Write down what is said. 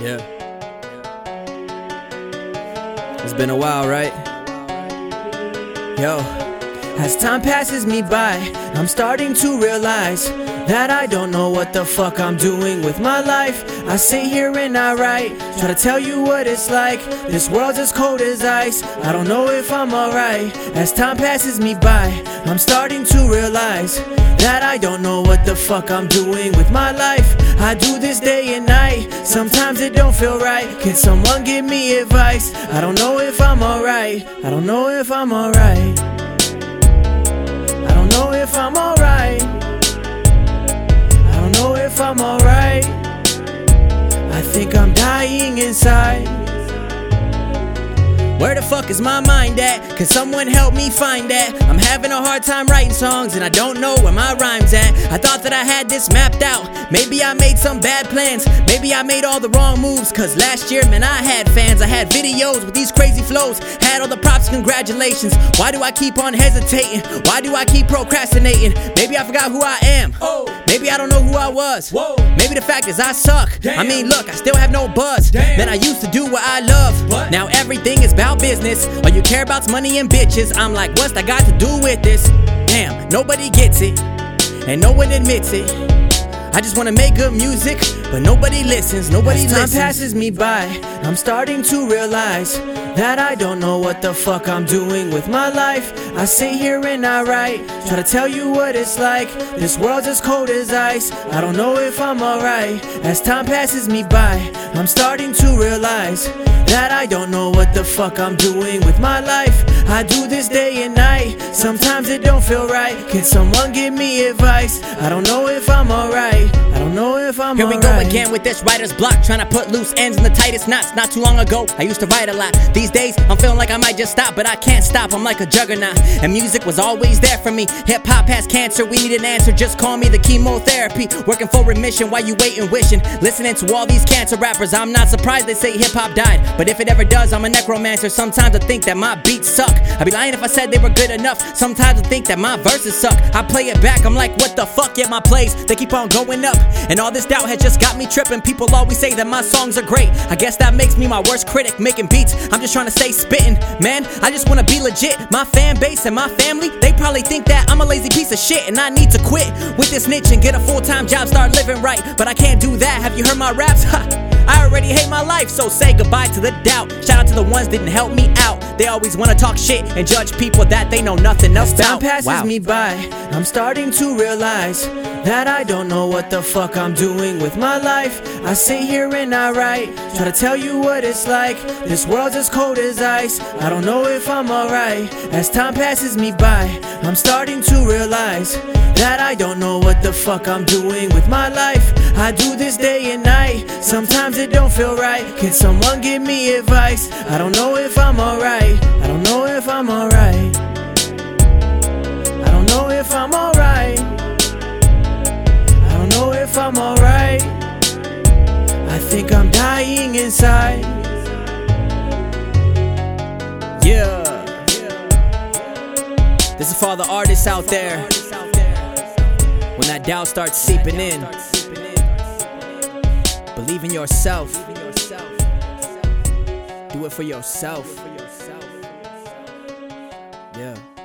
Yeah. It's been a while, right? Yo. As time passes me by, I'm starting to realize that I don't know what the fuck I'm doing with my life. I sit here and I write, try to tell you what it's like. This world's as cold as ice. I don't know if I'm alright. As time passes me by, I'm starting to realize that I don't know what the fuck I'm doing with my life. I do this day and night. Sometimes it don't feel right. Can someone give me advice? I don't know if I'm alright. I don't know if I'm alright. I'm alright. I don't know if I'm alright. I think I'm dying inside. Where the fuck is my mind at? Can someone help me find that? I'm having a hard time writing songs and I don't know where my rhymes at. I thought that I had this mapped out. Maybe I made some bad plans. Maybe I made all the wrong moves. Cause last year, man, I had fans. I had videos with these crazy flows. Had all the props, congratulations. Why do I keep on hesitating? Why do I keep procrastinating? Maybe I forgot who I am. Oh. Maybe I don't know who I was. Whoa. Maybe the fact is I suck. Damn. I mean, look, I still have no buzz. Damn. Man, I used to do what I love. Now everything is about business. All you care about's money and bitches. I'm like, what's that got to do with this? Damn, nobody gets it, and no one admits it. I just wanna make good music, but nobody listens, nobody As time listens. passes me by, I'm starting to realize that I don't know what the fuck I'm doing with my life. I sit here and I write, try to tell you what it's like. This world's as cold as ice. I don't know if I'm alright. As time passes me by, I'm starting to realize that I don't know what the fuck I'm doing with my life. I do this day and night. Sometimes it don't feel right. Can someone give me advice? I don't know if I'm alright. I don't know if I'm Here we go again with this writer's block, trying to put loose ends in the tightest knots. Not too long ago, I used to write a lot. These days, I'm feeling like I might just stop, but I can't stop. I'm like a juggernaut, and music was always there for me. Hip hop has cancer, we need an answer. Just call me the chemotherapy. Working for remission while you waiting, wishing. Listening to all these cancer rappers, I'm not surprised they say hip hop died. But if it ever does, I'm a necromancer. Sometimes I think that my beats suck. I'd be lying if I said they were good enough. Sometimes I think that my verses suck. I play it back, I'm like, what the fuck? Yeah, my plays, they keep on going up. And all this doubt has just got me tripping. People always say that my songs are great. I guess that makes me my worst critic. Making beats, I'm just trying to stay spitting. Man, I just wanna be legit. My fan base and my family, they probably think that I'm a lazy piece of shit and I need to quit with this niche and get a full time job, start living right. But I can't do that. Have you heard my raps? I already hate my life, so say goodbye to the doubt. Shout out to the ones didn't help me out. They always wanna talk shit and judge people that they know nothing As about. time passes Wow. me by, I'm starting to realize that I don't know what the fuck I'm doing with my life. I sit here and I write, try to tell you what it's like. This world's as cold as ice. I don't know if I'm alright. As time passes me by, I'm starting to realize that I don't know what the fuck I'm doing with my life. I do this day and night. Sometimes it don't feel right. Can someone give me advice? I don't know if I'm alright. I don't know if I'm alright. I don't know if I'm alright. I don't know if I'm alright. I think I'm dying inside. Yeah. This is for all the artists out there. When that doubt starts seeping in, believe in yourself. Do it for yourself. Yeah.